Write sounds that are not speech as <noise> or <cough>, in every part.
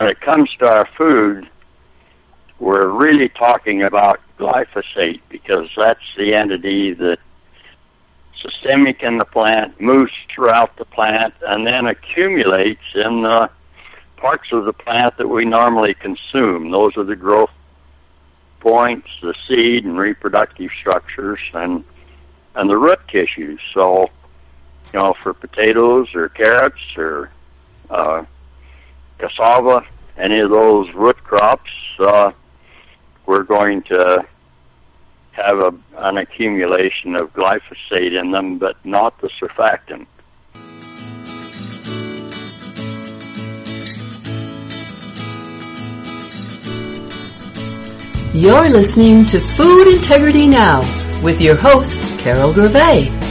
when it comes to our food, we're really talking about glyphosate because that's the entity that systemic in the plant, moves throughout the plant, and then accumulates in the parts of the plant that we normally consume. Those are the growth points, the seed and reproductive structures, and and the root tissues. So, you know, for potatoes or carrots or uh, cassava, any of those root crops, uh, we're going to have a, an accumulation of glyphosate in them, but not the surfactant. You're listening to Food Integrity Now with your host, Carol Gervais.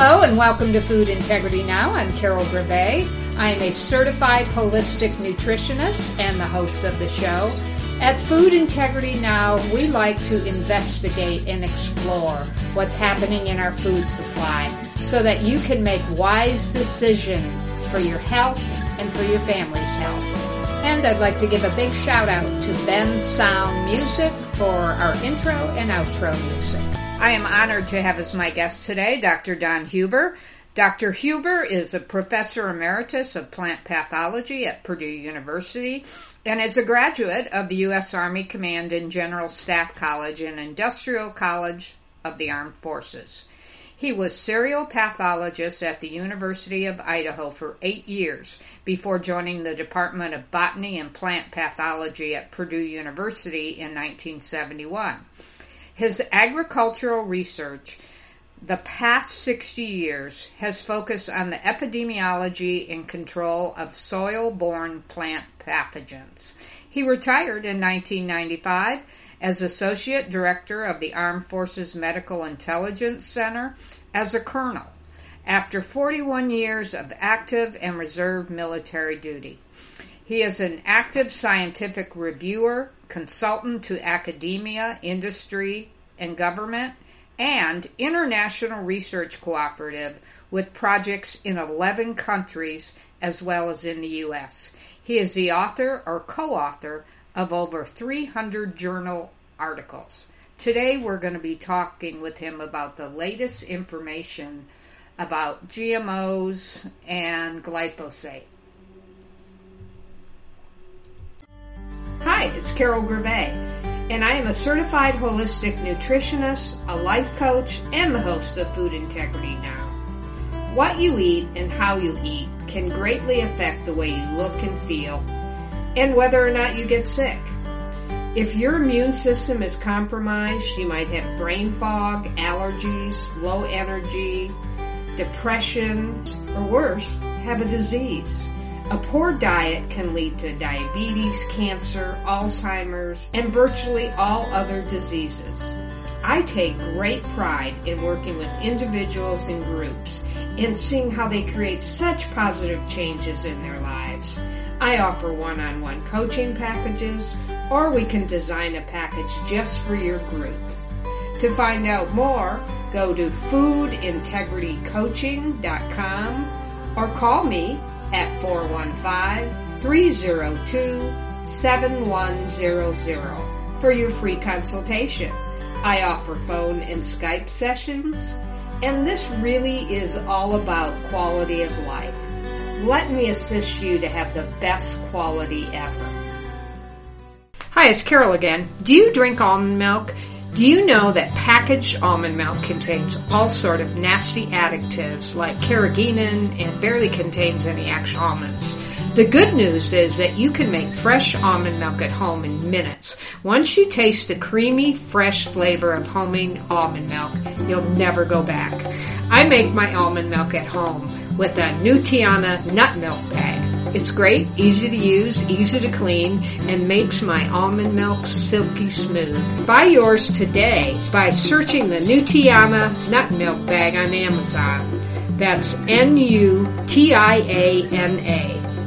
Hello and welcome to Food Integrity Now. I'm Carol Gervais. I am a certified holistic nutritionist and the host of the show. At Food Integrity Now, we like to investigate and explore what's happening in our food supply so that you can make wise decisions for your health and for your family's health. And I'd like to give a big shout out to Bensound Music for our intro and outro music. I am honored to have as my guest today Dr. Don Huber. Dr. Huber is a professor emeritus of plant pathology at Purdue University and is a graduate of the U.S. Army Command and General Staff College and Industrial College of the Armed Forces. He was cereal pathologist at the University of Idaho for eight years before joining the Department of Botany and Plant Pathology at Purdue University in 1971. His agricultural research the past 60 years has focused on the epidemiology and control of soil borne plant pathogens. He retired in 1995 as Associate Director of the Armed Forces Medical Intelligence Center as a colonel after 41 years of active and reserve military duty. He is an active scientific reviewer, consultant to academia, industry, and government, and international research cooperative with projects in 11 countries as well as in the U.S. He is the author or co author of over 300 journal articles. Today we're going to be talking with him about the latest information about GMOs and glyphosate. Hi, it's Carol Gervais, and I am a certified holistic nutritionist, a life coach, and the host of Food Integrity Now. What you eat and how you eat can greatly affect the way you look and feel, and whether or not you get sick. If your immune system is compromised, you might have brain fog, allergies, low energy, depression, or worse, have a disease. A poor diet can lead to diabetes, cancer, Alzheimer's, and virtually all other diseases. I take great pride in working with individuals and groups and seeing how they create such positive changes in their lives. I offer one-on-one coaching packages or we can design a package just for your group. To find out more, go to foodintegritycoaching.com or call me at 415-302-7100 for your free consultation. I offer phone and Skype sessions, and this really is all about quality of life. Let me assist you to have the best quality ever. Hi, it's Carol again. Do you drink almond milk? Do you know that packaged almond milk contains all sort of nasty additives like carrageenan and barely contains any actual almonds? The good news is that you can make fresh almond milk at home in minutes. Once you taste the creamy, fresh flavor of homemade almond milk, you'll never go back. I make my almond milk at home with a Nutiana nut milk bag. It's great, easy to use, easy to clean, and makes my almond milk silky smooth. Buy yours today by searching the Nutiana nut milk bag on Amazon. That's N-U-T-I-A-N-A,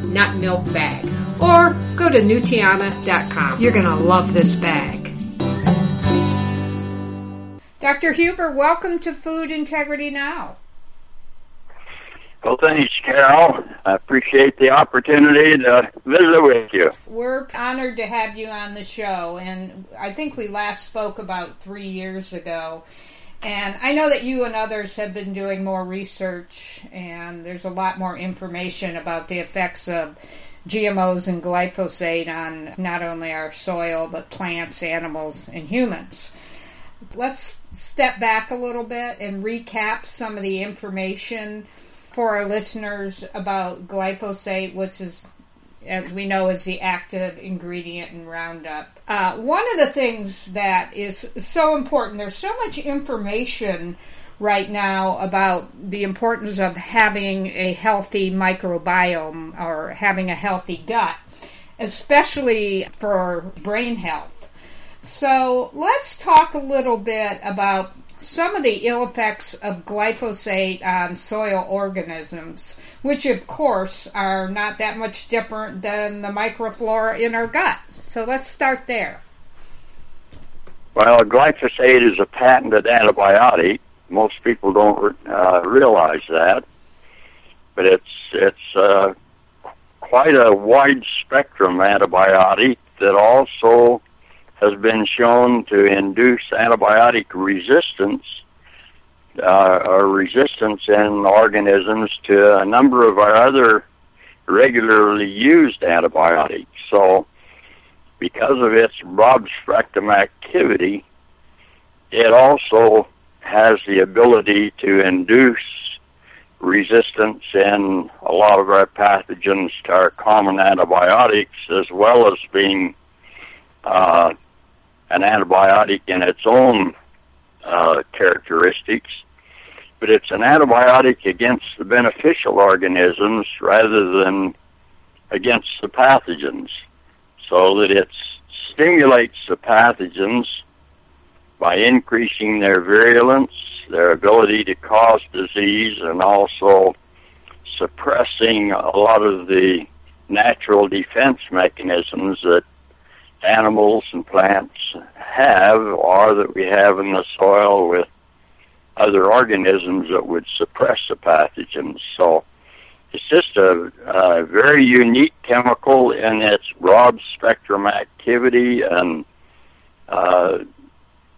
nut milk bag. Or go to Nutiana.com. You're gonna love this bag. Dr. Huber, welcome to Food Integrity Now. Well, thanks, Carol. I appreciate the opportunity to visit with you. We're honored to have you on the show, and I think we last spoke about three years ago. And I know that you and others have been doing more research, and there's a lot more information about the effects of GMOs and glyphosate on not only our soil, but plants, animals, and humans. Let's step back a little bit and recap some of the information for our listeners about glyphosate, which is, as we know, is the active ingredient in Roundup. Uh, one of the things that is so important, there's so much information right now about the importance of having a healthy microbiome or having a healthy gut, especially for brain health. So let's talk a little bit about some of the ill effects of glyphosate on soil organisms, which of course are not that much different than the microflora in our gut. So let's start there. Well, glyphosate is a patented antibiotic. Most people don't uh, realize that, but it's it's uh, quite a wide spectrum antibiotic that also has been shown to induce antibiotic resistance uh, or resistance in organisms to a number of our other regularly used antibiotics. So, because of its broad spectrum activity, it also has the ability to induce resistance in a lot of our pathogens to our common antibiotics, as well as being uh, an antibiotic in its own uh, characteristics, but it's an antibiotic against the beneficial organisms rather than against the pathogens, so that it stimulates the pathogens by increasing their virulence, their ability to cause disease, and also suppressing a lot of the natural defense mechanisms that animals and plants have or that we have in the soil with other organisms that would suppress the pathogens. So it's just a, a very unique chemical in its broad spectrum activity and uh,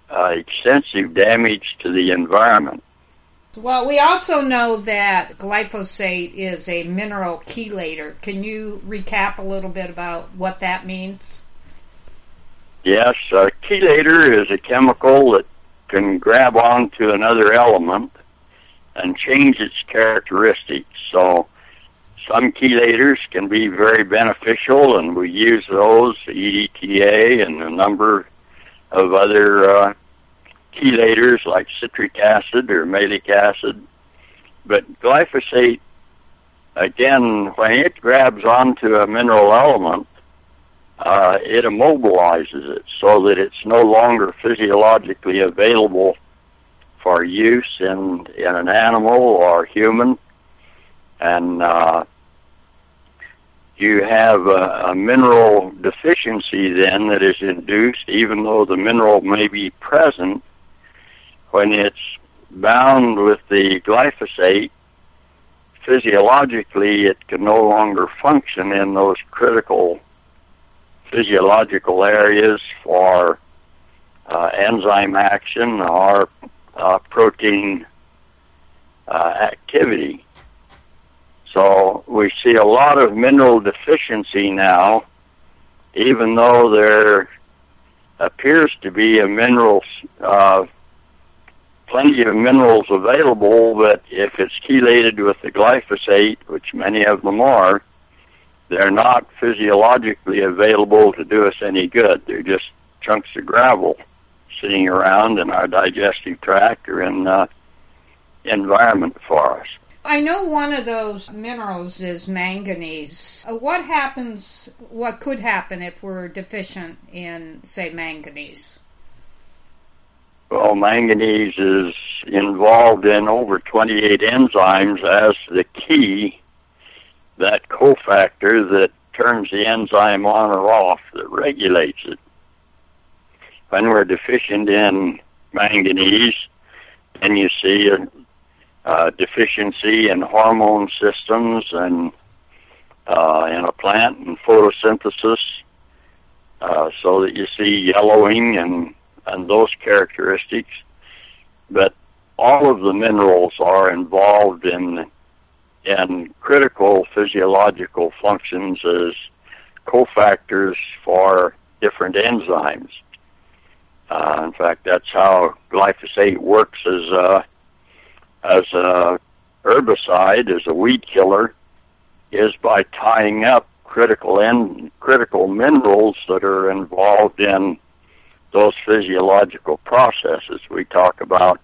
uh, extensive damage to the environment. Well, we also know that glyphosate is a mineral chelator. Can you recap a little bit about what that means? Yes, a chelator is a chemical that can grab onto another element and change its characteristics. So some chelators can be very beneficial, and we use those, EDTA and a number of other uh, chelators like citric acid or malic acid. But glyphosate, again, when it grabs onto a mineral element, uh, it immobilizes it so that it's no longer physiologically available for use in in an animal or human, and uh, you have a, a mineral deficiency then that is induced, even though the mineral may be present when it's bound with the glyphosate. Physiologically, it can no longer function in those critical physiological areas for uh, enzyme action or uh, protein uh, activity. So we see a lot of mineral deficiency now, even though there appears to be a mineral, uh, plenty of minerals available, but if it's chelated with the glyphosate, which many of them are, they're not physiologically available to do us any good. They're just chunks of gravel sitting around in our digestive tract or in the environment for us. I know one of those minerals is manganese. Uh, what happens, what could happen if we're deficient in, say, manganese? Well, manganese is involved in over 28 enzymes as the key that cofactor that turns the enzyme on or off that regulates it. When we're deficient in manganese, and you see a, a deficiency in hormone systems and uh, in a plant and photosynthesis, uh, so that you see yellowing and and those characteristics. But all of the minerals are involved in in critical physiological functions as cofactors for different enzymes. Uh, in fact, that's how glyphosate works as a, as a herbicide, as a weed killer, is by tying up critical en- critical minerals that are involved in those physiological processes. We talk about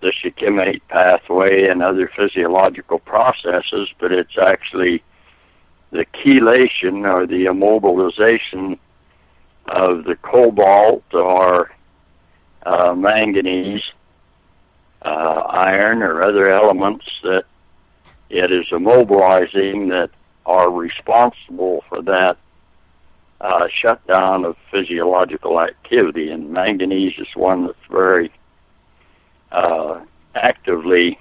the shikimate pathway and other physiological processes, but it's actually the chelation or the immobilization of the cobalt or uh, manganese, uh, iron, or other elements that it is immobilizing that are responsible for that uh, shutdown of physiological activity. And manganese is one that's very uh, actively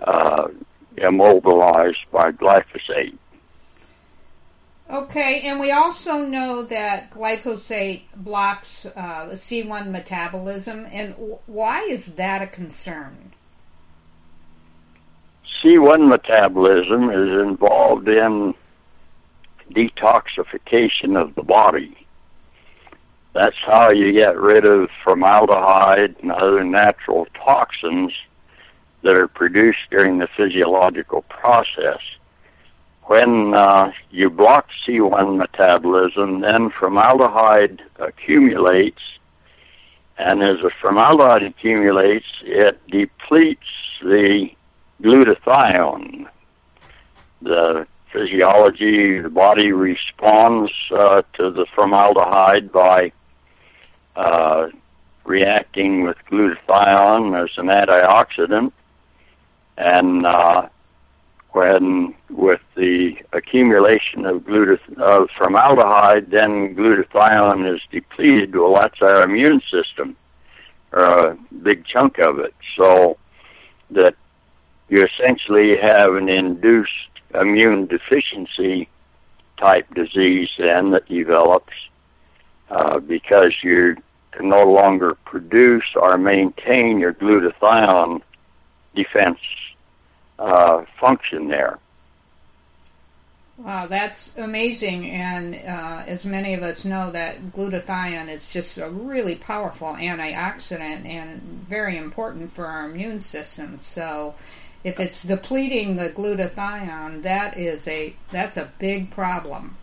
uh, immobilized by glyphosate. Okay, and we also know that glyphosate blocks uh, the C1 metabolism, and w- why is that a concern? C1 metabolism is involved in detoxification of the body. That's how you get rid of formaldehyde and other natural toxins that are produced during the physiological process. When uh, you block C1 metabolism, then formaldehyde accumulates, and as the formaldehyde accumulates, it depletes the glutathione. The physiology, the body responds uh, to the formaldehyde by uh, reacting with glutathione as an antioxidant, and uh, when with the accumulation of glutat- of formaldehyde, then glutathione is depleted. Well, that's our immune system, a big chunk of it. So that you essentially have an induced immune deficiency type disease then that develops uh, because you can no longer produce or maintain your glutathione defense uh, function there. Wow, that's amazing. And uh, as many of us know, that glutathione is just a really powerful antioxidant and very important for our immune system. So, if it's depleting the glutathione, that is a that's a big problem.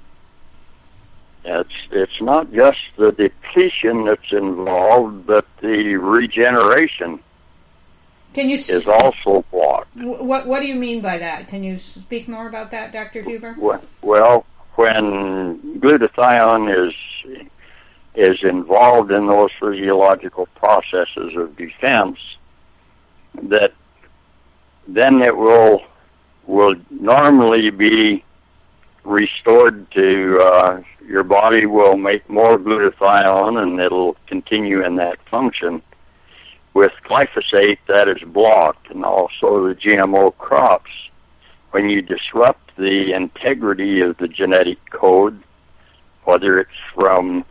It's it's not just the depletion that's involved, but the regeneration Can you is also blocked. what what do you mean by that? Can you speak more about that, Dr. Huber? Well, when glutathione is is involved in those physiological processes of defense, that then it will will normally be restored to uh, your body will make more glutathione and it'll continue in that function. With glyphosate, that is blocked, and also the GMO crops. When you disrupt the integrity of the genetic code, whether it's from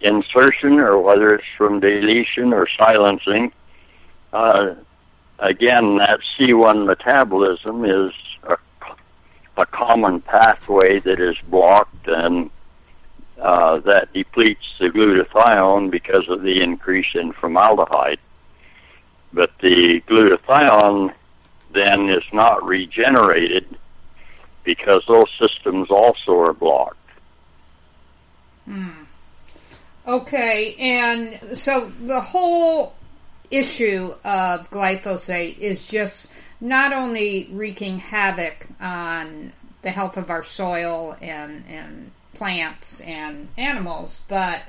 insertion or whether it's from deletion or silencing, uh, again, that C1 metabolism is a, common pathway that is blocked and uh, that depletes the glutathione because of the increase in formaldehyde. But the glutathione then is not regenerated because those systems also are blocked. Hmm. Okay, and so the whole issue of glyphosate is just not only wreaking havoc on the health of our soil and, and plants and animals, but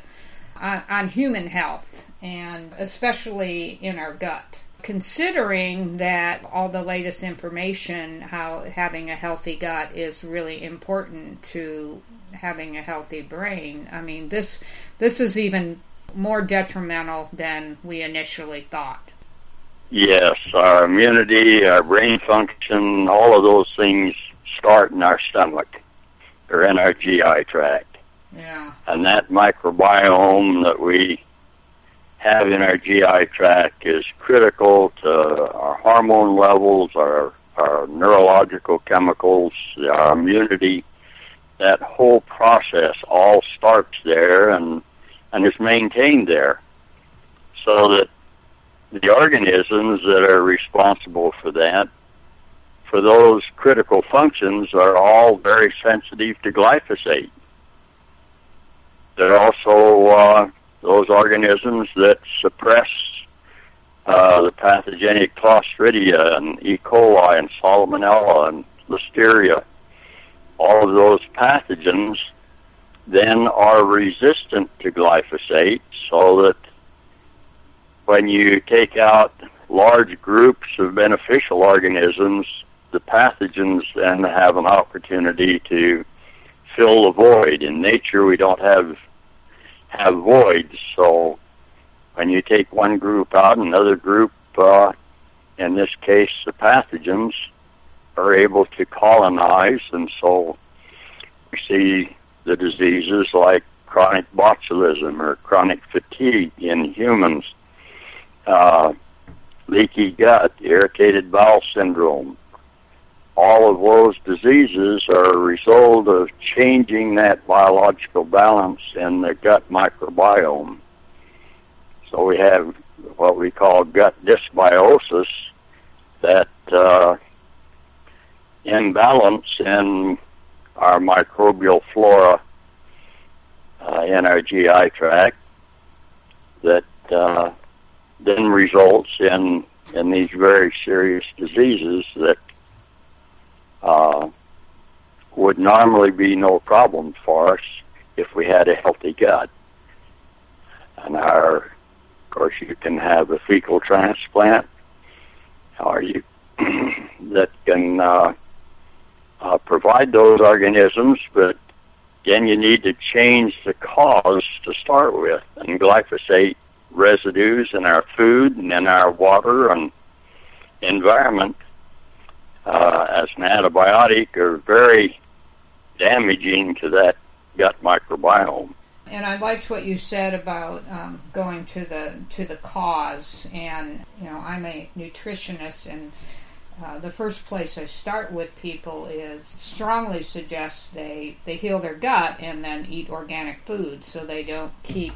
on, on human health and especially in our gut. Considering that all the latest information, how having a healthy gut is really important to having a healthy brain. I mean, this this is even more detrimental than we initially thought. Yes, our immunity, our brain function, all of those things start in our stomach or in our GI tract. Yeah. And that microbiome that we have in our GI tract is critical to our hormone levels, our our neurological chemicals, our immunity. That whole process all starts there and and is maintained there, so that the organisms that are responsible for that, for those critical functions, are all very sensitive to glyphosate. They're also uh, those organisms that suppress uh, the pathogenic Clostridia and E. coli and Salmonella and Listeria. All of those pathogens then are resistant to glyphosate so that when you take out large groups of beneficial organisms, the pathogens then have an opportunity to fill the void. In nature, we don't have have voids, so when you take one group out, another group, uh, in this case, the pathogens, are able to colonize, and so we see the diseases like chronic botulism or chronic fatigue in humans, uh, leaky gut, irritated bowel syndrome. All of those diseases are a result of changing that biological balance in the gut microbiome. So we have what we call gut dysbiosis, that uh, imbalance in our microbial flora uh, in our GI tract that uh, then results in in these very serious diseases that uh, would normally be no problem for us if we had a healthy gut. And our, of course, you can have a fecal transplant, or you <clears throat> that can uh, uh, provide those organisms, but then you need to change the cause to start with. And glyphosate residues in our food and in our water and environment uh, as an antibiotic are very damaging to that gut microbiome. And I liked what you said about um, going to the to the cause. And you know, I'm a nutritionist, and uh, the first place I start with people is strongly suggest they they heal their gut and then eat organic food, so they don't keep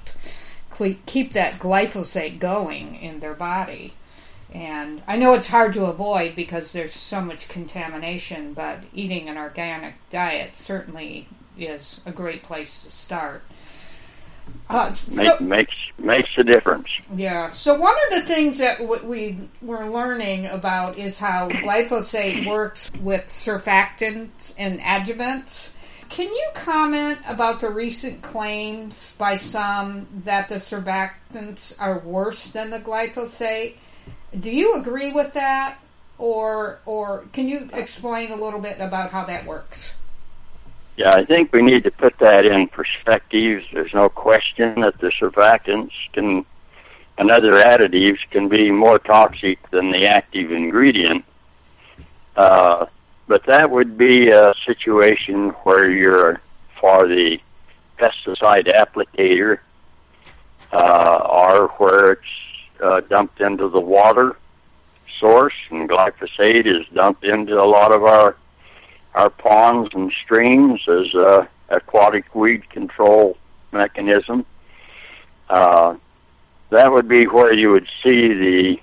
keep that glyphosate going in their body. And I know it's hard to avoid because there's so much contamination, but eating an organic diet certainly is a great place to start. Uh, so, Make, makes makes a difference. Yeah. So one of the things that w- we were learning about is how glyphosate works with surfactants and adjuvants. Can you comment about the recent claims by some that the surfactants are worse than the glyphosate? Do you agree with that, or or can you explain a little bit about how that works? Yeah, I think we need to put that in perspective. There's no question that the surfactants can and other additives can be more toxic than the active ingredient. Uh, but that would be a situation where you're for the pesticide applicator uh, or where it's uh, dumped into the water source, and glyphosate is dumped into a lot of our our ponds and streams as a aquatic weed control mechanism. Uh, that would be where you would see the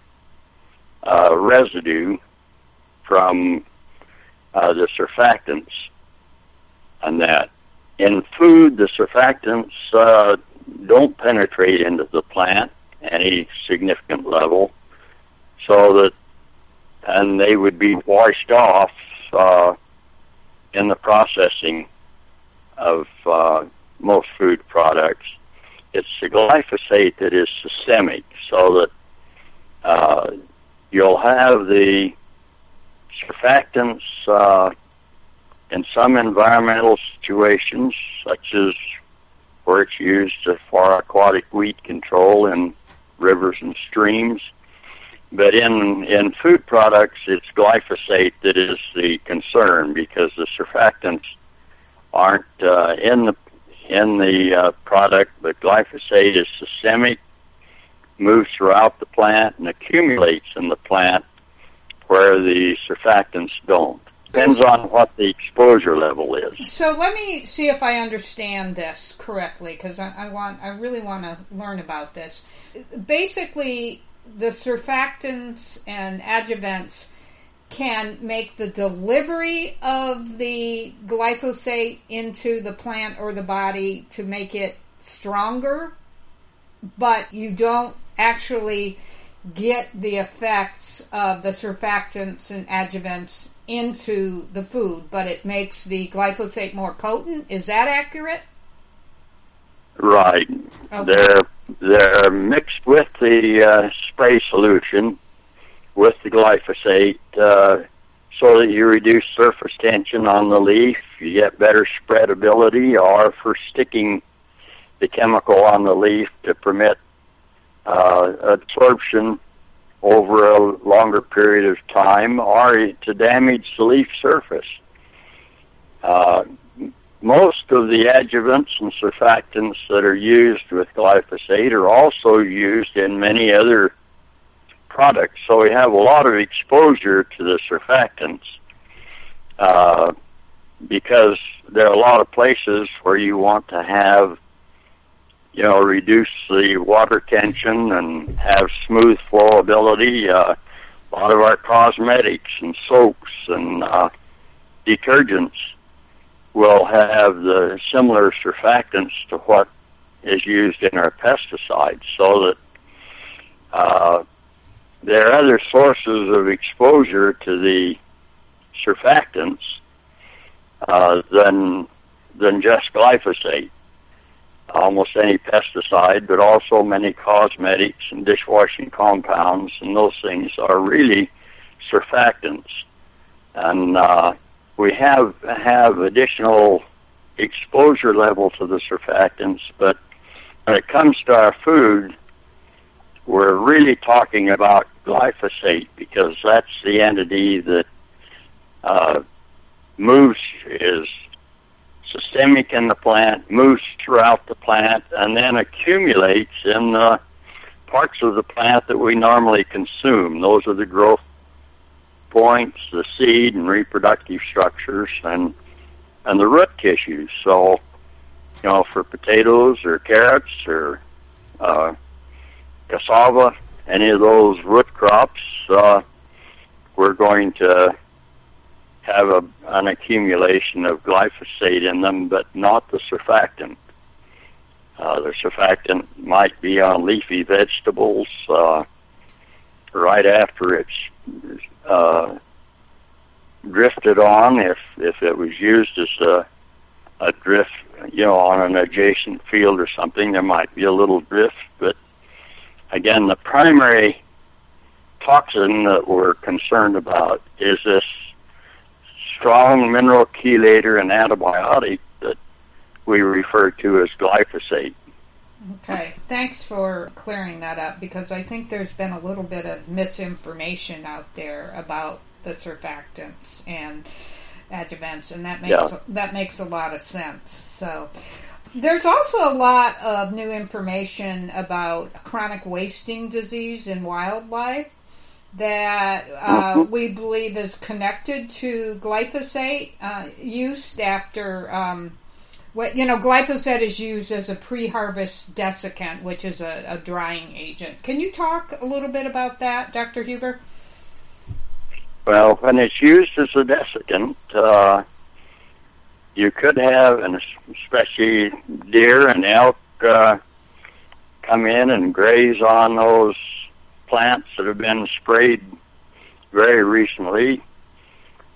uh, residue from uh, the surfactants and that. In food, the surfactants uh, don't penetrate into the plant any significant level, so that and they would be washed off uh, in the processing of uh, most food products. It's the glyphosate that is systemic, so that uh, you'll have the surfactants uh, in some environmental situations, such as where it's used for aquatic weed control in rivers and streams. But in in food products, it's glyphosate that is the concern because the surfactants aren't uh, in the in the uh, product, but glyphosate is systemic, moves throughout the plant, and accumulates in the plant where the surfactants don't. Depends on what the exposure level is. So let me see if I understand this correctly, because I, I want, I really want to learn about this. Basically, the surfactants and adjuvants can make the delivery of the glyphosate into the plant or the body to make it stronger, but you don't actually get the effects of the surfactants and adjuvants into the food, but it makes the glyphosate more potent. Is that accurate? Right. Okay. They're they're mixed with the uh, spray solution with the glyphosate uh, so that you reduce surface tension on the leaf, you get better spreadability, or for sticking the chemical on the leaf to permit uh, absorption over a longer period of time, or to damage the leaf surface. Uh, most of the adjuvants and surfactants that are used with glyphosate are also used in many other products. So we have a lot of exposure to the surfactants uh, because there are a lot of places where you want to have, you know, reduce the water tension and have smooth flowability. Uh, a lot of our cosmetics and soaps and uh, detergents will have the similar surfactants to what is used in our pesticides, so that uh, there are other sources of exposure to the surfactants uh, than than just glyphosate. Almost any pesticide, but also many cosmetics and dishwashing compounds, and those things are really surfactants. And uh, we have have additional exposure level to the surfactants, but when it comes to our food, we're really talking about glyphosate because that's the entity that uh, moves is systemic in the plant, moves throughout the plant, and then accumulates in the parts of the plant that we normally consume. Those are the growth points, the seed and reproductive structures, and and the root tissues. So, you know, for potatoes or carrots or uh, cassava, any of those root crops, uh, we're going to have a, an accumulation of glyphosate in them, but not the surfactant. Uh, the surfactant might be on leafy vegetables uh, right after it's uh, drifted on. If if it was used as a, a drift, you know, on an adjacent field or something, there might be a little drift, but again, the primary toxin that we're concerned about is this strong mineral chelator and antibiotic that we refer to as glyphosate. Okay, thanks for clearing that up because I think there's been a little bit of misinformation out there about the surfactants and adjuvants, and that makes yeah. that makes a lot of sense. So, there's also a lot of new information about chronic wasting disease in wildlife that uh, mm-hmm. we believe is connected to glyphosate uh, use after. Um, what you know, glyphosate is used as a pre-harvest desiccant, which is a, a drying agent. Can you talk a little bit about that, Dr. Huber? Well, when it's used as a desiccant, uh, you could have, and especially deer and elk, uh, come in and graze on those plants that have been sprayed very recently.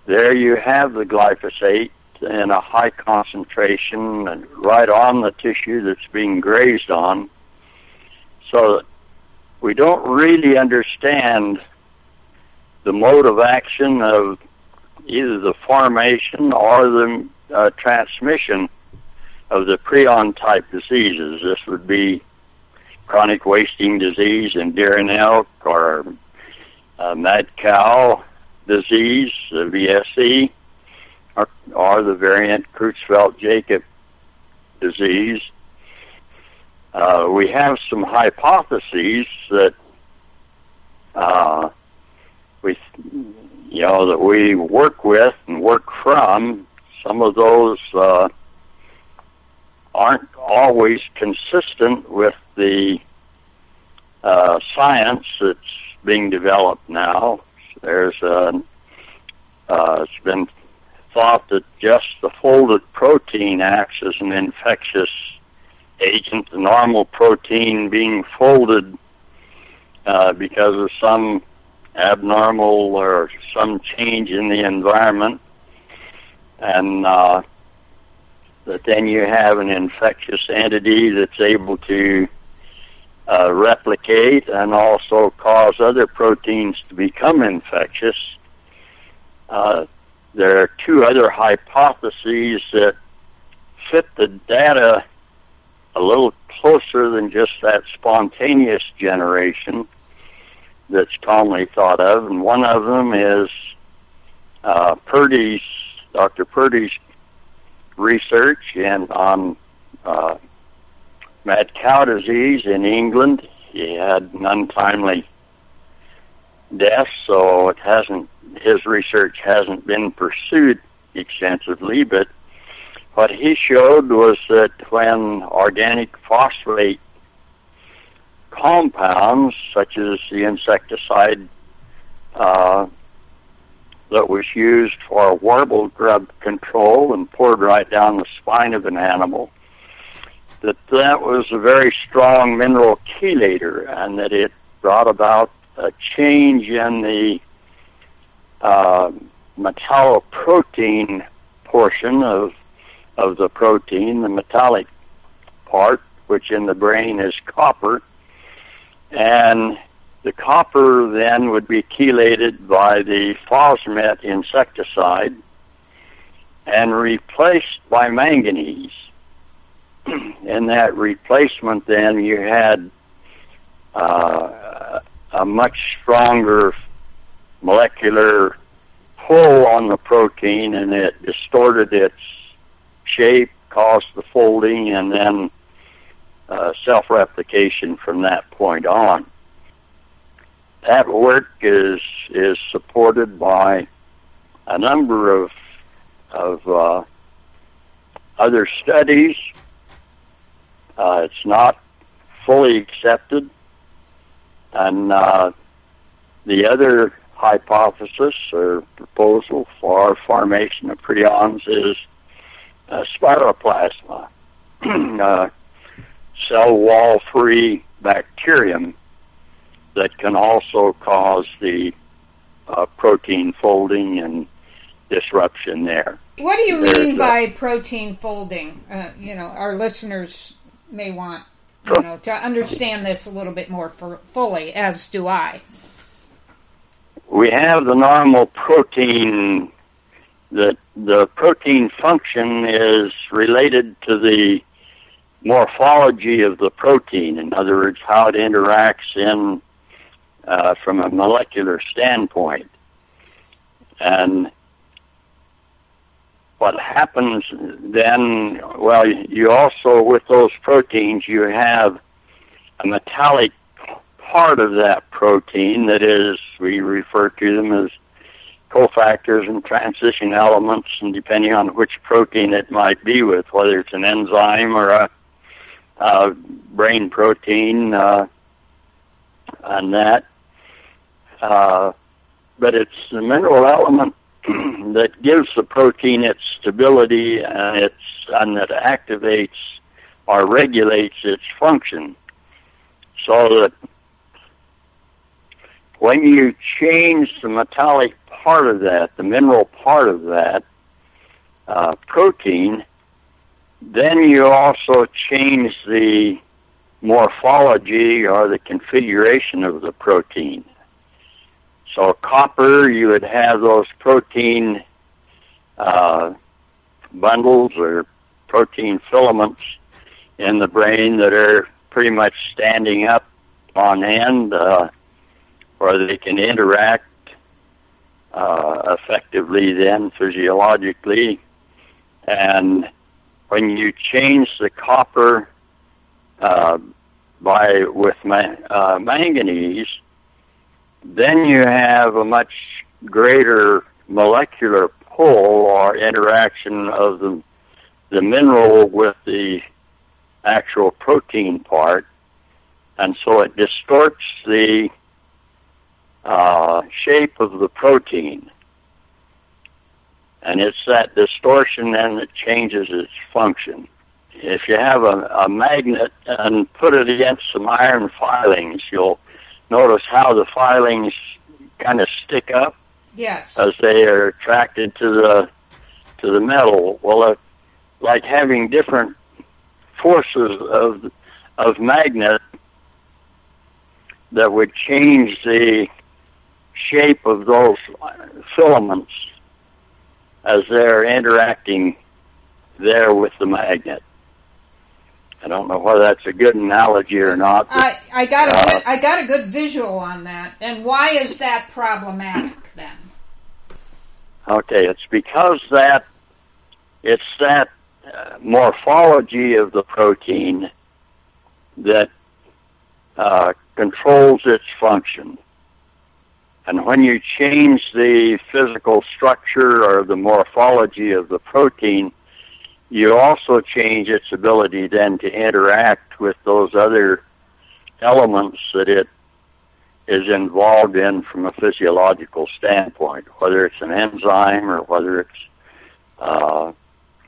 There you have the glyphosate in a high concentration and right on the tissue that's being grazed on. So we don't really understand the mode of action of either the formation or the uh, transmission of the prion type diseases. This would be chronic wasting disease in deer and elk or uh, mad cow disease, the BSE, or, or the variant Creutzfeldt-Jakob disease. Uh, we have some hypotheses that uh, we, you know, that we work with and work from. Some of those uh, aren't always consistent with the uh, science that's being developed now. There's a, uh, it's been thought that just the folded protein acts as an infectious agent, the normal protein being folded uh, because of some abnormal or some change in the environment, and uh, that then you have an infectious entity that's able to uh, replicate and also cause other proteins to become infectious. Uh, there are two other hypotheses that fit the data a little closer than just that spontaneous generation that's commonly thought of, and one of them is uh, Purdey's, Dr. Purdey's research and on uh, mad cow disease in England. He had an untimely death, so it hasn't his research hasn't been pursued extensively, but what he showed was that when organic phosphate compounds, such as the insecticide uh, that was used for warble grub control and poured right down the spine of an animal, that that was a very strong mineral chelator and that it brought about a change in the uh, metalloprotein portion of of the protein, the metallic part, which in the brain is copper, and the copper then would be chelated by the Phosmet insecticide and replaced by manganese. <clears throat> in that replacement, then you had uh, a much stronger molecular pull on the protein, and it distorted its shape, caused the folding, and then uh, self-replication from that point on. That work is is supported by a number of of uh, other studies. Uh, it's not fully accepted, and uh, the other hypothesis or proposal for formation of prions is uh, spiroplasma. <clears throat> uh, cell wall free bacterium that can also cause the uh, protein folding and disruption there. What do you There's mean by protein folding? Uh, you know, our listeners may want you know to understand this a little bit more for, fully, as do I. We have the normal protein. That the protein function is related to the morphology of the protein. In other words, how it interacts in uh, from a molecular standpoint. And what happens then, well, you also, with those proteins, you have a metallic part of that protein that is, we refer to them as cofactors and transition elements, and depending on which protein it might be with, whether it's an enzyme or a uh, brain protein uh, on that. Uh, but it's the mineral element <clears throat> that gives the protein its stability and its and that activates or regulates its function. So that when you change the metallic part of that, the mineral part of that uh, protein, then you also change the morphology or the configuration of the protein. So copper, you would have those protein uh, bundles or protein filaments in the brain that are pretty much standing up on end, uh, or they can interact uh, effectively then physiologically. And when you change the copper uh, by with ma- uh, manganese, then you have a much greater molecular pull or interaction of the the mineral with the actual protein part, and so it distorts the uh, shape of the protein. And it's that distortion then that changes its function. If you have a, a magnet and put it against some iron filings, you'll notice how the filings kind of stick up Yes. as they are attracted to the to the metal. Well, it, like having different forces of of magnet that would change the shape of those filaments as they're interacting there with the magnet. I don't know whether that's a good analogy or not. but- I, I got a Uh, good, I got a good visual on that. And why is that problematic then? Okay, it's because that it's that uh, morphology of the protein that uh, controls its function. And when you change the physical structure or the morphology of the protein, you also change its ability then to interact with those other elements that it is involved in from a physiological standpoint, whether it's an enzyme or whether it's uh,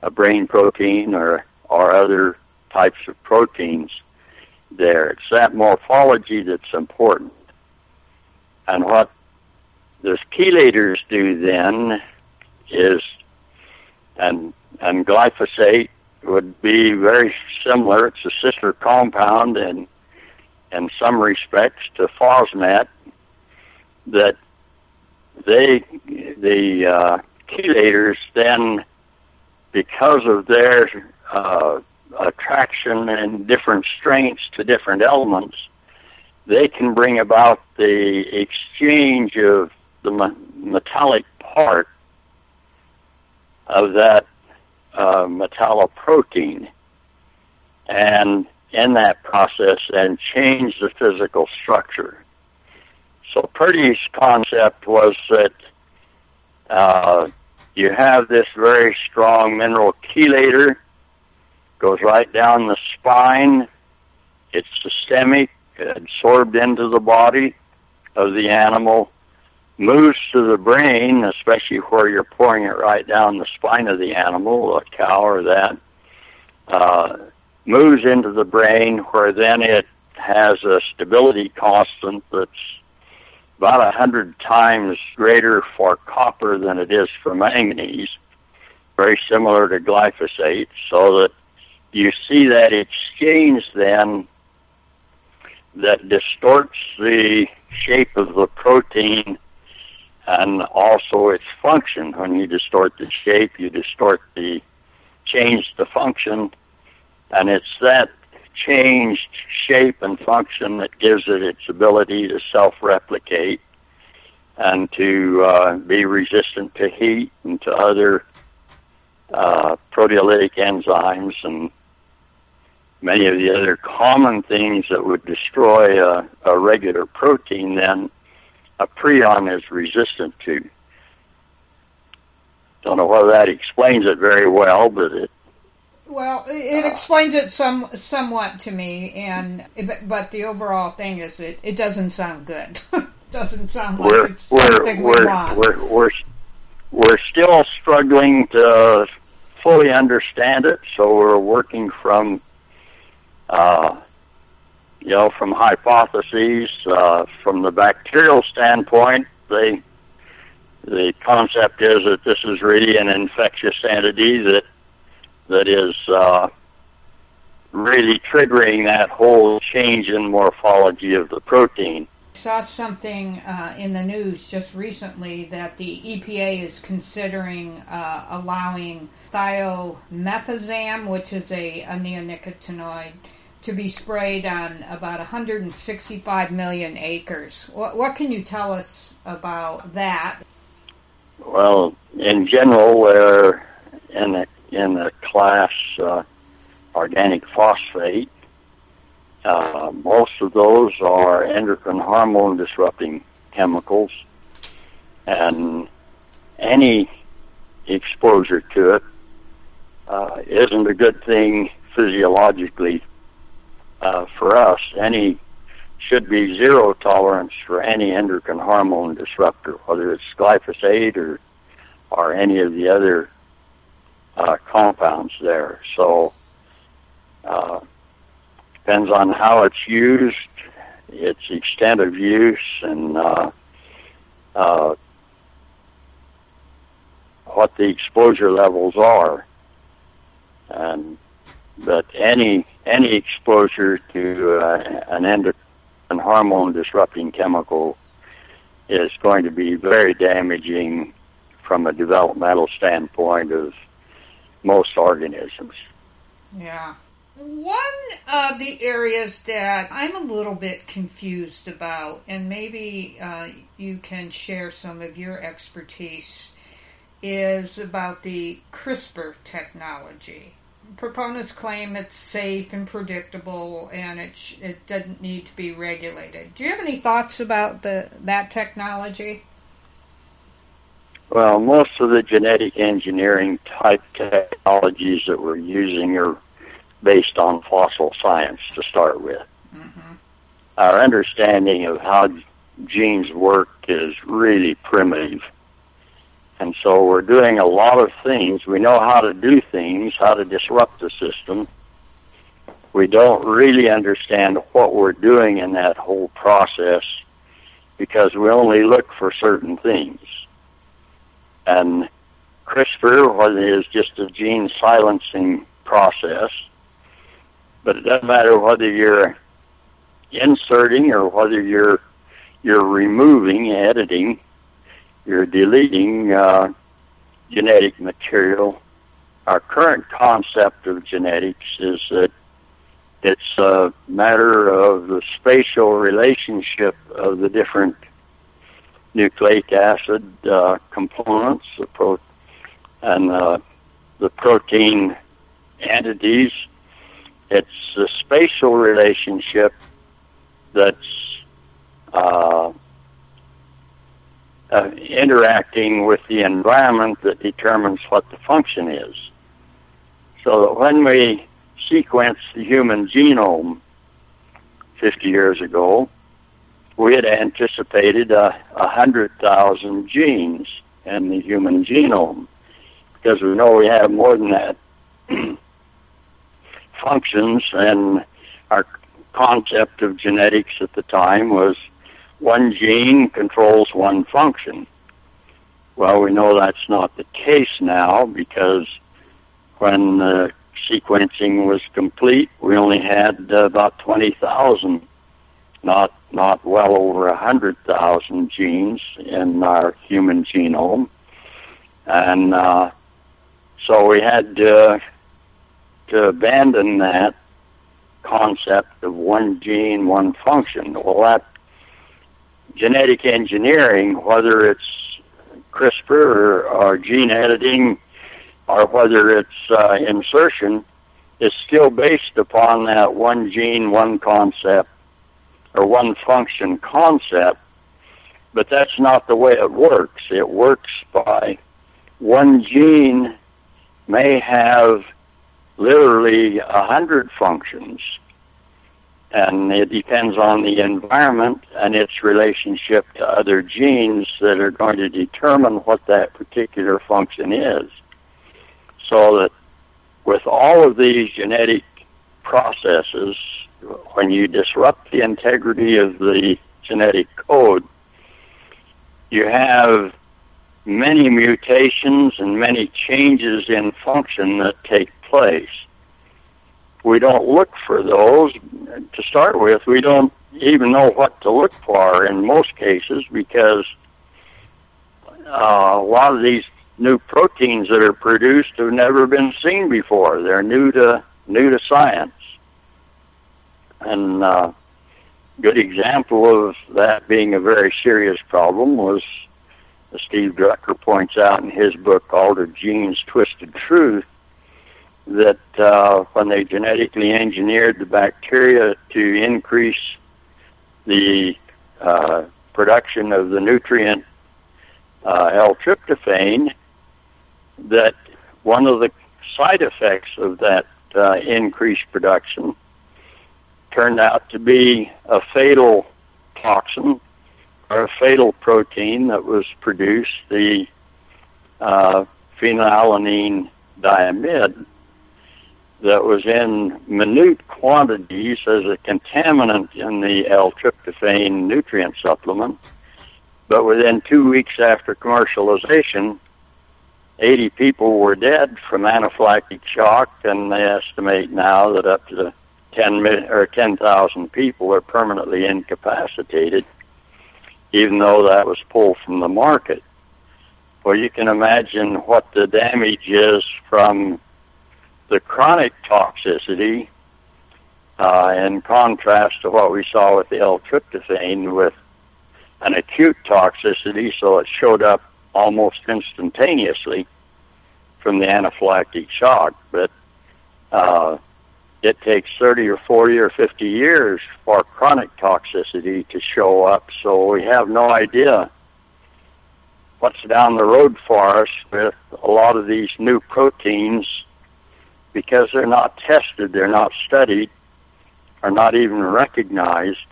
a brain protein or or other types of proteins. There, it's that morphology that's important. And what the chelators do then is, and and glyphosate would be very similar. It's a sister compound and in some respects to Phosmet that they the uh, chelators then because of their uh, attraction and different strengths to different elements they can bring about the exchange of the metallic part of that uh, metalloprotein and in that process and change the physical structure. So Purdey's concept was that uh, you have this very strong mineral chelator, goes right down the spine. It's systemic, absorbed into the body of the animal, moves to the brain, especially where you're pouring it right down the spine of the animal, a cow or that. Uh, moves into the brain where then it has a stability constant that's about a hundred times greater for copper than it is for manganese, very similar to glyphosate, so that you see that exchange then that distorts the shape of the protein and also its function. When you distort the shape, you distort the change the function and it's that changed shape and function that gives it its ability to self-replicate and to uh, be resistant to heat and to other uh, proteolytic enzymes and many of the other common things that would destroy a, a regular protein then a prion is resistant to. Don't know whether that explains it very well, but it Well, it Uh, explains it some somewhat to me, and but- but the overall thing is it it doesn't sound good. <laughs> doesn't sound like we're it's we're something we we're, want. we're we're we're still struggling to fully understand it, so we're working from uh, you know from hypotheses uh, from the bacterial standpoint. They the concept is that this is really an infectious entity that that is uh, really triggering that whole change in morphology of the protein. saw something uh, in the news just recently that the EPA is considering uh, allowing thiamethoxam, which is a, a neonicotinoid, to be sprayed on about 165 million acres. What, what can you tell us about that? Well, in general, we're in the in the class uh, organic phosphate. Uh, most of those are endocrine hormone disrupting chemicals, and any exposure to it uh, isn't a good thing physiologically uh, for us. Any should be zero tolerance for any endocrine hormone disruptor, whether it's glyphosate or or any of the other uh, compounds there. So uh, depends on how it's used, its extent of use, and uh, uh, what the exposure levels are. And but any any exposure to uh, an endocrine hormone disrupting chemical is going to be very damaging from a developmental standpoint of most organisms. Yeah. One of the areas that I'm a little bit confused about, and maybe uh, you can share some of your expertise, is about the CRISPR technology. Proponents claim it's safe and predictable, and it sh- it doesn't need to be regulated. Do you have any thoughts about the that technology? Well, most of the genetic engineering type technologies that we're using are based on fossil science to start with. Mm-hmm. Our understanding of how genes work is really primitive. And so we're doing a lot of things. We know how to do things, how to disrupt the system. We don't really understand what we're doing in that whole process because we only look for certain things. And CRISPR is just a gene silencing process but it doesn't matter whether you're inserting or whether you're you're removing, editing, you're deleting uh, genetic material. Our current concept of genetics is that it's a matter of the spatial relationship of the different nucleic acid uh, components, the pro- and uh, the protein entities it's the spatial relationship that's uh, uh, interacting with the environment that determines what the function is. So that when we sequenced the human genome 50 years ago, we had anticipated a, a hundred thousand genes in the human genome because we know we have more than that <clears throat> functions, and our concept of genetics at the time was one gene controls one function. Well, we know that's not the case now because when the sequencing was complete, we only had uh, about 20,000, not, not well over 100,000 genes in our human genome. And uh, so we had uh, to abandon that concept of one gene, one function. Well, that genetic engineering, whether it's CRISPR or, or gene editing or whether it's uh, insertion, is still based upon that one gene, one concept or one function concept. But that's not the way it works. It works by one gene may have literally a hundred functions. And it depends on the environment and its relationship to other genes that are going to determine what that particular function is. So that with all of these genetic processes, when you disrupt the integrity of the genetic code, you have many mutations and many changes in function that take place. We don't look for those to start with. We don't even know what to look for in most cases because uh, a lot of these new proteins that are produced have never been seen before. They're new to new to science, and uh, good example of that being a very serious problem was as Steve Druker points out in his book Altered Genes, Twisted Truth, that uh, when they genetically engineered the bacteria to increase the uh, production of the nutrient uh, L-tryptophan, that one of the side effects of that uh, increased production turned out to be a fatal toxin or a fatal protein that was produced, the uh, phenylalanine diamide, that was in minute quantities as a contaminant in the L-tryptophan nutrient supplement. But within two weeks after commercialization, 80 people were dead from anaphylactic shock, and they estimate now that up to 10 or 10,000 people are permanently incapacitated, even though that was pulled from the market. Well, you can imagine what the damage is from the chronic toxicity, uh, in contrast to what we saw with the L-tryptophan with an acute toxicity, so it showed up almost instantaneously from the anaphylactic shock. But uh, it takes 30 or 40 or 50 years for chronic toxicity to show up, so we have no idea what's down the road for us with a lot of these new proteins because they're not tested, they're not studied, are not even recognized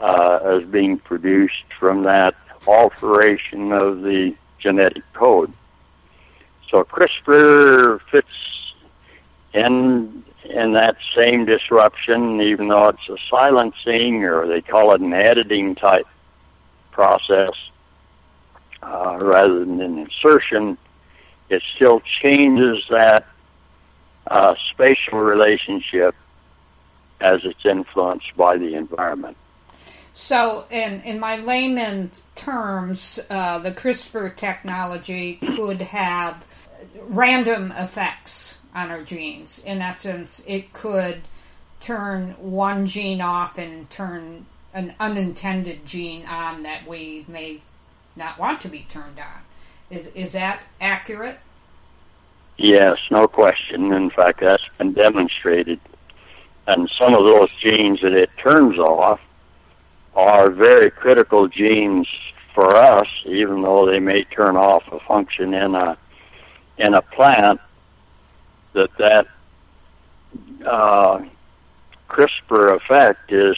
uh, as being produced from that alteration of the genetic code. So CRISPR fits in in that same disruption, even though it's a silencing or they call it an editing type process uh, rather than an insertion. It still changes that uh, spatial relationship as it's influenced by the environment. So, in, in my layman terms, uh, the CRISPR technology could have random effects on our genes. In essence, it could turn one gene off and turn an unintended gene on that we may not want to be turned on. Is, is that accurate? Yes, no question. In fact, that's been demonstrated. And some of those genes that it turns off are very critical genes for us, even though they may turn off a function in a in a plant. That that uh, CRISPR effect is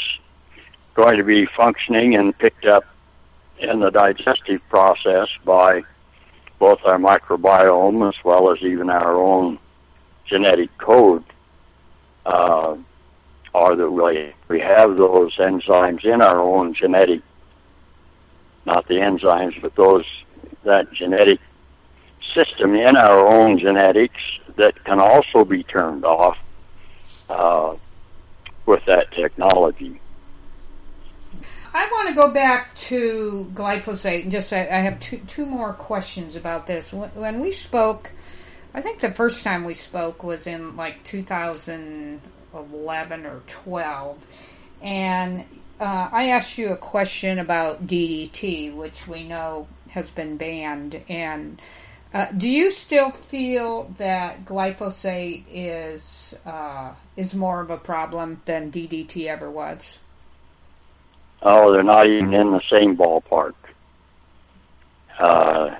going to be functioning and picked up in the digestive process by both our microbiome as well as even our own genetic code. Uh, or that we, we have those enzymes in our own genetic, not the enzymes, but those, that genetic system in our own genetics that can also be turned off uh, with that technology. I want to go back to glyphosate and just I, I have two two more questions about this. When, we spoke, I think the first time we spoke was in like 2000 11 or 12. And uh, I asked you a question about DDT, which we know has been banned. And uh, do you still feel that glyphosate is uh, is more of a problem than DDT ever was? Oh, they're not even in the same ballpark. Uh,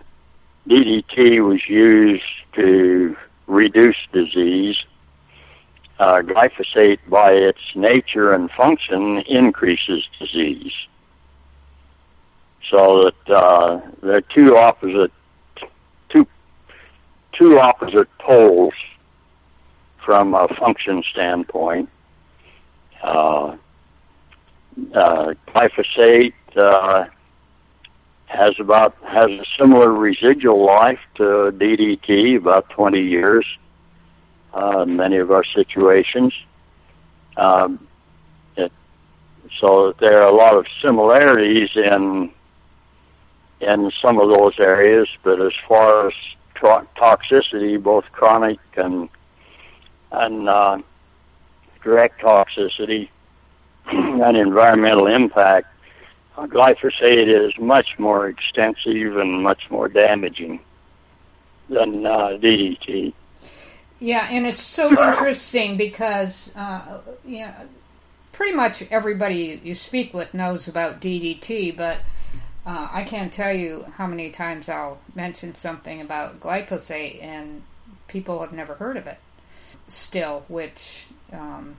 DDT was used to reduce disease uh, glyphosate, by its nature and function, increases disease. So that uh, they're two opposite, two two opposite poles from a function standpoint. Uh, uh, glyphosate uh, has about has a similar residual life to DDT, about 20 years uh, many of our situations. Um, it so there are a lot of similarities in in some of those areas, but as far as to- toxicity, both chronic and and uh, direct toxicity <clears throat> and environmental impact, glyphosate is much more extensive and much more damaging than uh, DDT. Yeah, and it's so <clears throat> interesting because uh, you know, pretty much everybody you speak with knows about DDT, but uh, I can't tell you how many times I'll mention something about glyphosate and people have never heard of it still, which. Um,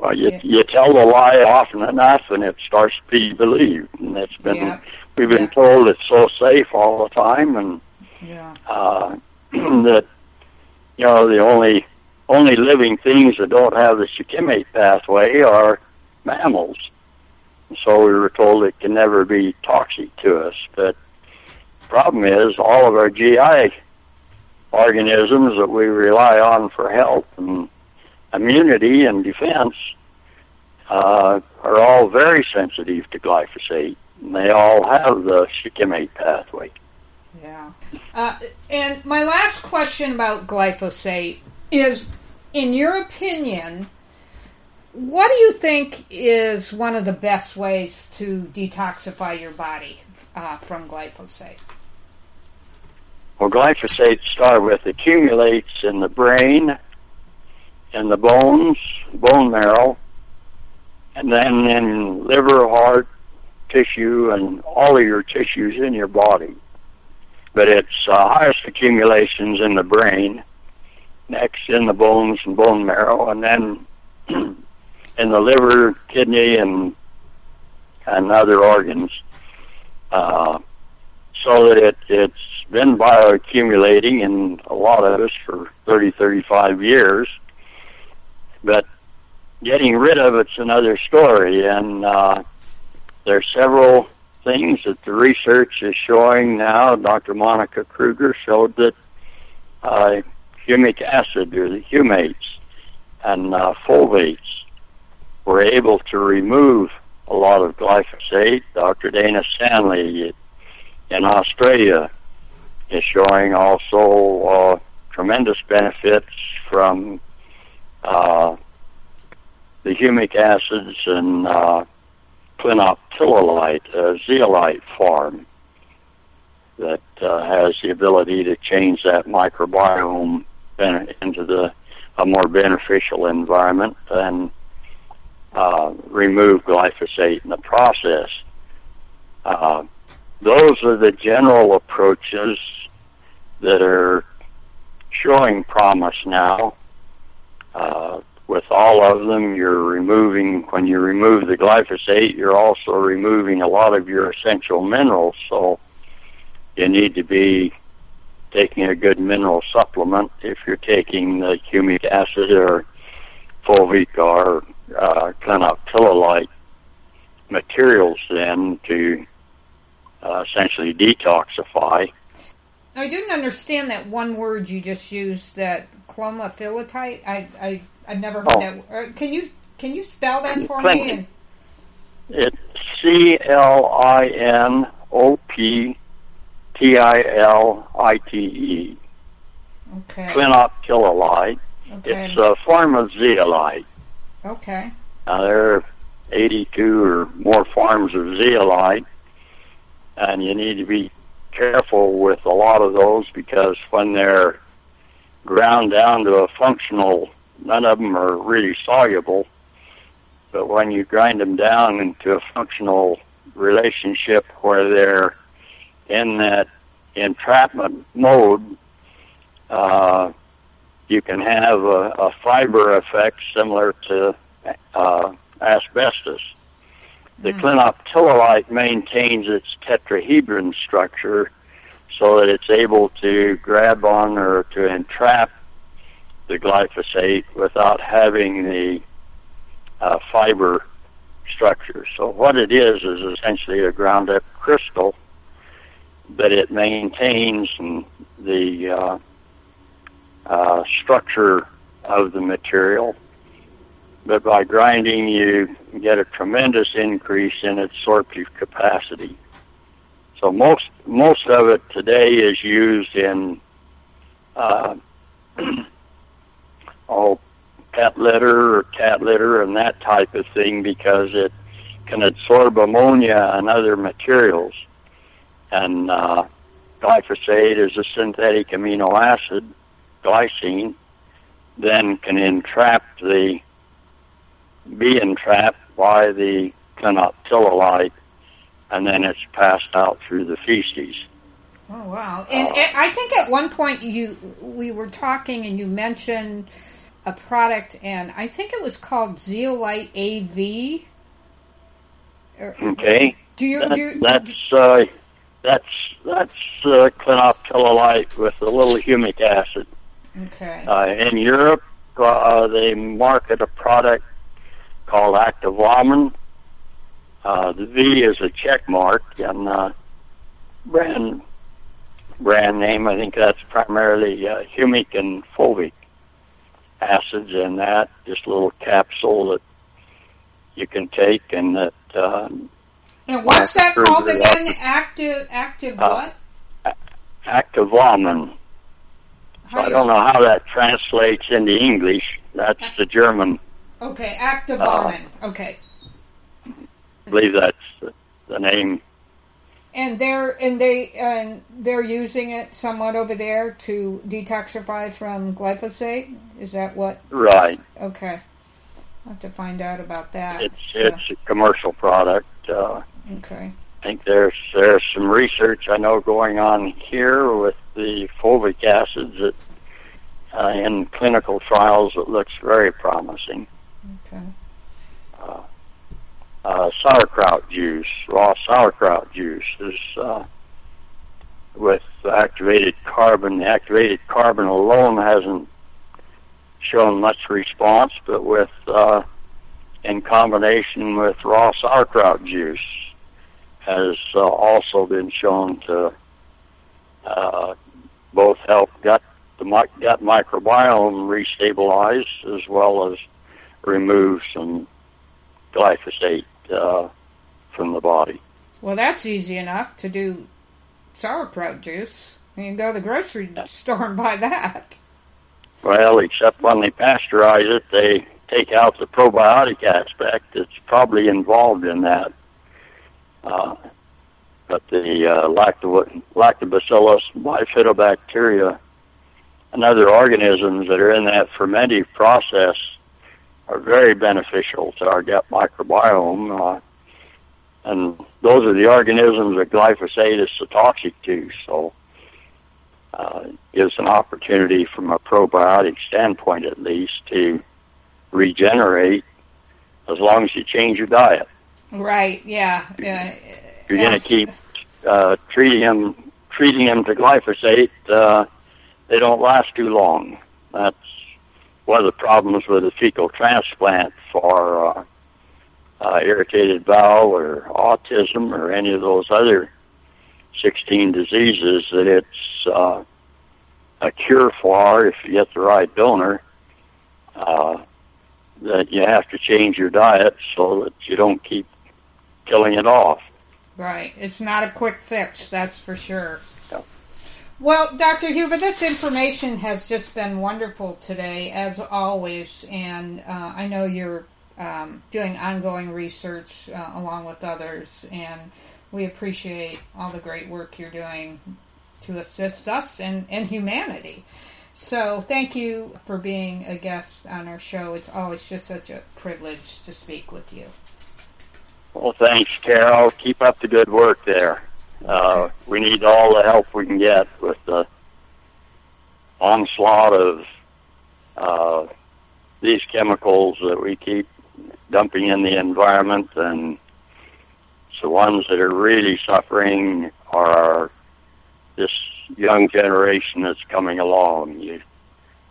well, you, yeah. you tell the lie often enough, and it starts to be believed. And it's been Yeah. we've been Yeah. told it's so safe all the time, and yeah. uh, <clears throat> that you know the only only living things that don't have the shikimate pathway are mammals. So we were told it can never be toxic to us. But the problem is all of our GI organisms that we rely on for health and immunity and defense uh, are all very sensitive to glyphosate. And they all have the shikimate pathway. Yeah. Uh, and my last question about glyphosate is in your opinion, what do you think is one of the best ways to detoxify your body uh, from glyphosate? Well, glyphosate, to start with, accumulates in the brain, in the bones, bone marrow, and then in liver, heart, tissue, and all of your tissues in your body. But its uh, highest accumulations in the brain, next in the bones and bone marrow, and then <clears throat> in the liver, kidney, and and other organs. Uh, so that it, it's been bioaccumulating in a lot of us for 30, 35 years. But getting rid of it's another story, and uh, there's several things that the research is showing now. Dr. Monica Kruger showed that uh, humic acid, or the humates, and uh, fulvates were able to remove a lot of glyphosate. Dr. Dana Stanley in Australia is showing also uh, tremendous benefits from uh, the humic acids and uh, clinoptilolite, a zeolite form that uh, has the ability to change that microbiome into the a more beneficial environment and uh, remove glyphosate in the process. Uh, those are the general approaches that are showing promise now. Uh, with all of them, you're removing, when you remove the glyphosate, you're also removing a lot of your essential minerals. So you need to be taking a good mineral supplement if you're taking the humic acid or fulvic or uh, clinoptilolite materials then to uh, essentially detoxify. I didn't understand that one word you just used, that clomophyllitite. I, I, I've never heard Oh. that. Uh, can you can you spell that for me? And, It's C L I N O P T I L I T E. okay. Clinoptilolite. Okay. It's a form of zeolite. okay. Now there are 82 or more forms of zeolite, and you need to be careful with a lot of those because when they're ground down to a functional, none of them are really soluble. But when you grind them down into a functional relationship where they're in that entrapment mode, uh, you can have a, a fiber effect similar to uh, asbestos. The clinoptilolite maintains its tetrahedron structure so that it's able to grab on or to entrap the glyphosate without having the uh, fiber structure. So what it is is essentially a ground up crystal, but it maintains the uh, uh, structure of the material but by grinding, you get a tremendous increase in its sorptive capacity. So most most of it today is used in uh, <clears throat> all pet litter or cat litter and that type of thing because it can absorb ammonia and other materials. And uh, glyphosate is a synthetic amino acid, glycine, then can entrap the be entrapped by the clinoptilolite, and then it's passed out through the feces. Oh wow! And, uh, and I think at one point you we were talking and you mentioned a product, and I think it was called Zeolite AV. Okay. Do you? That, do you, that's uh, that's that's uh, clinoptilolite with a little humic acid. Okay. Uh, in Europe, uh, they market a product called Activomin. Uh, the V is a check mark, and uh, brand brand name. I think that's primarily uh, humic and fulvic acids in that. Just a little capsule that you can take, and that. Um, and what's that called again? Active, active uh, what? Activomin. So I don't know how that translates into English. That's <laughs> the German. Okay, Activomin. Uh, okay. I believe that's the, name and they're and they and they're using it somewhat over there to detoxify from glyphosate. Is that what? Right. Okay. I'll have to find out about that. It's so. it's a commercial product. Uh, okay. I think there's there's some research I know going on here with the fulvic acids that uh, in clinical trials that looks very promising. Okay. Uh, uh, sauerkraut juice, raw sauerkraut juice is uh, with activated carbon. Activated carbon alone hasn't shown much response, but with uh, in combination with raw sauerkraut juice has uh, also been shown to uh, both help gut the gut microbiome restabilize as well as remove some glyphosate uh, from the body. Well, that's easy enough to do sauerkraut juice. You can go to the grocery store and buy that. Well, except when they pasteurize it, they take out the probiotic aspect that's probably involved in that. Uh, but the uh, lacto- lactobacillus bifidobacteria and other organisms that are in that fermentive process are very beneficial to our gut microbiome. Uh, and those are the organisms that glyphosate is so toxic to. So uh, it gives an opportunity from a probiotic standpoint at least to regenerate as long as you change your diet. Right. Yeah. Uh, You're going to keep uh, treating them treating them to glyphosate. Uh, they don't last too long. That's one of the problems with a fecal transplant for uh, uh, irritated bowel or autism or any of those other 16 diseases that it's uh, a cure for if you get the right donor. Uh, that you have to change your diet so that you don't keep killing it off. Right. It's not a quick fix, that's for sure. Well, Dr. Huber, this information has just been wonderful today, as always, and uh, I know you're um, doing ongoing research uh, along with others, and we appreciate all the great work you're doing to assist us and, and humanity. So, thank you for being a guest on our show. It's always just such a privilege to speak with you. Well, thanks, Carol. Keep up the good work there. Uh, we need all the help we can get with the onslaught of uh, these chemicals that we keep dumping in the environment, and the ones that are really suffering are this young generation that's coming along. You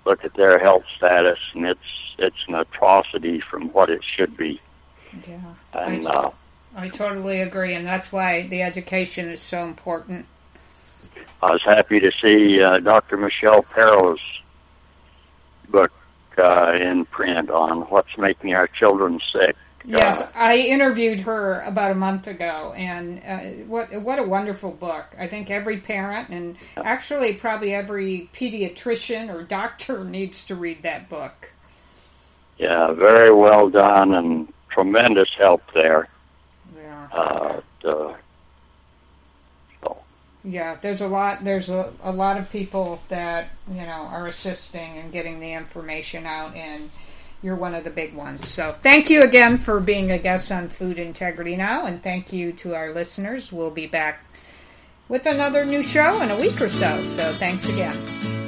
look at their health status, and it's it's an atrocity from what it should be. Yeah, and uh, I totally agree, and that's why the education is so important. I was happy to see uh, Dr. Michelle Perro's book uh, in print on what's making our children sick. Yes, Uh, I interviewed her about a month ago, and uh, what what a wonderful book! I think every parent, and actually probably every pediatrician or doctor, <laughs> needs to read that book. yeah, very well done and tremendous help there. Uh, uh, so, yeah. There's a lot. There's a, a lot of people that you know are assisting and getting the information out, and you're one of the big ones. So thank you again for being a guest on Food Integrity Now, and thank you to our listeners. We'll be back with another new show in a week or so. So thanks again.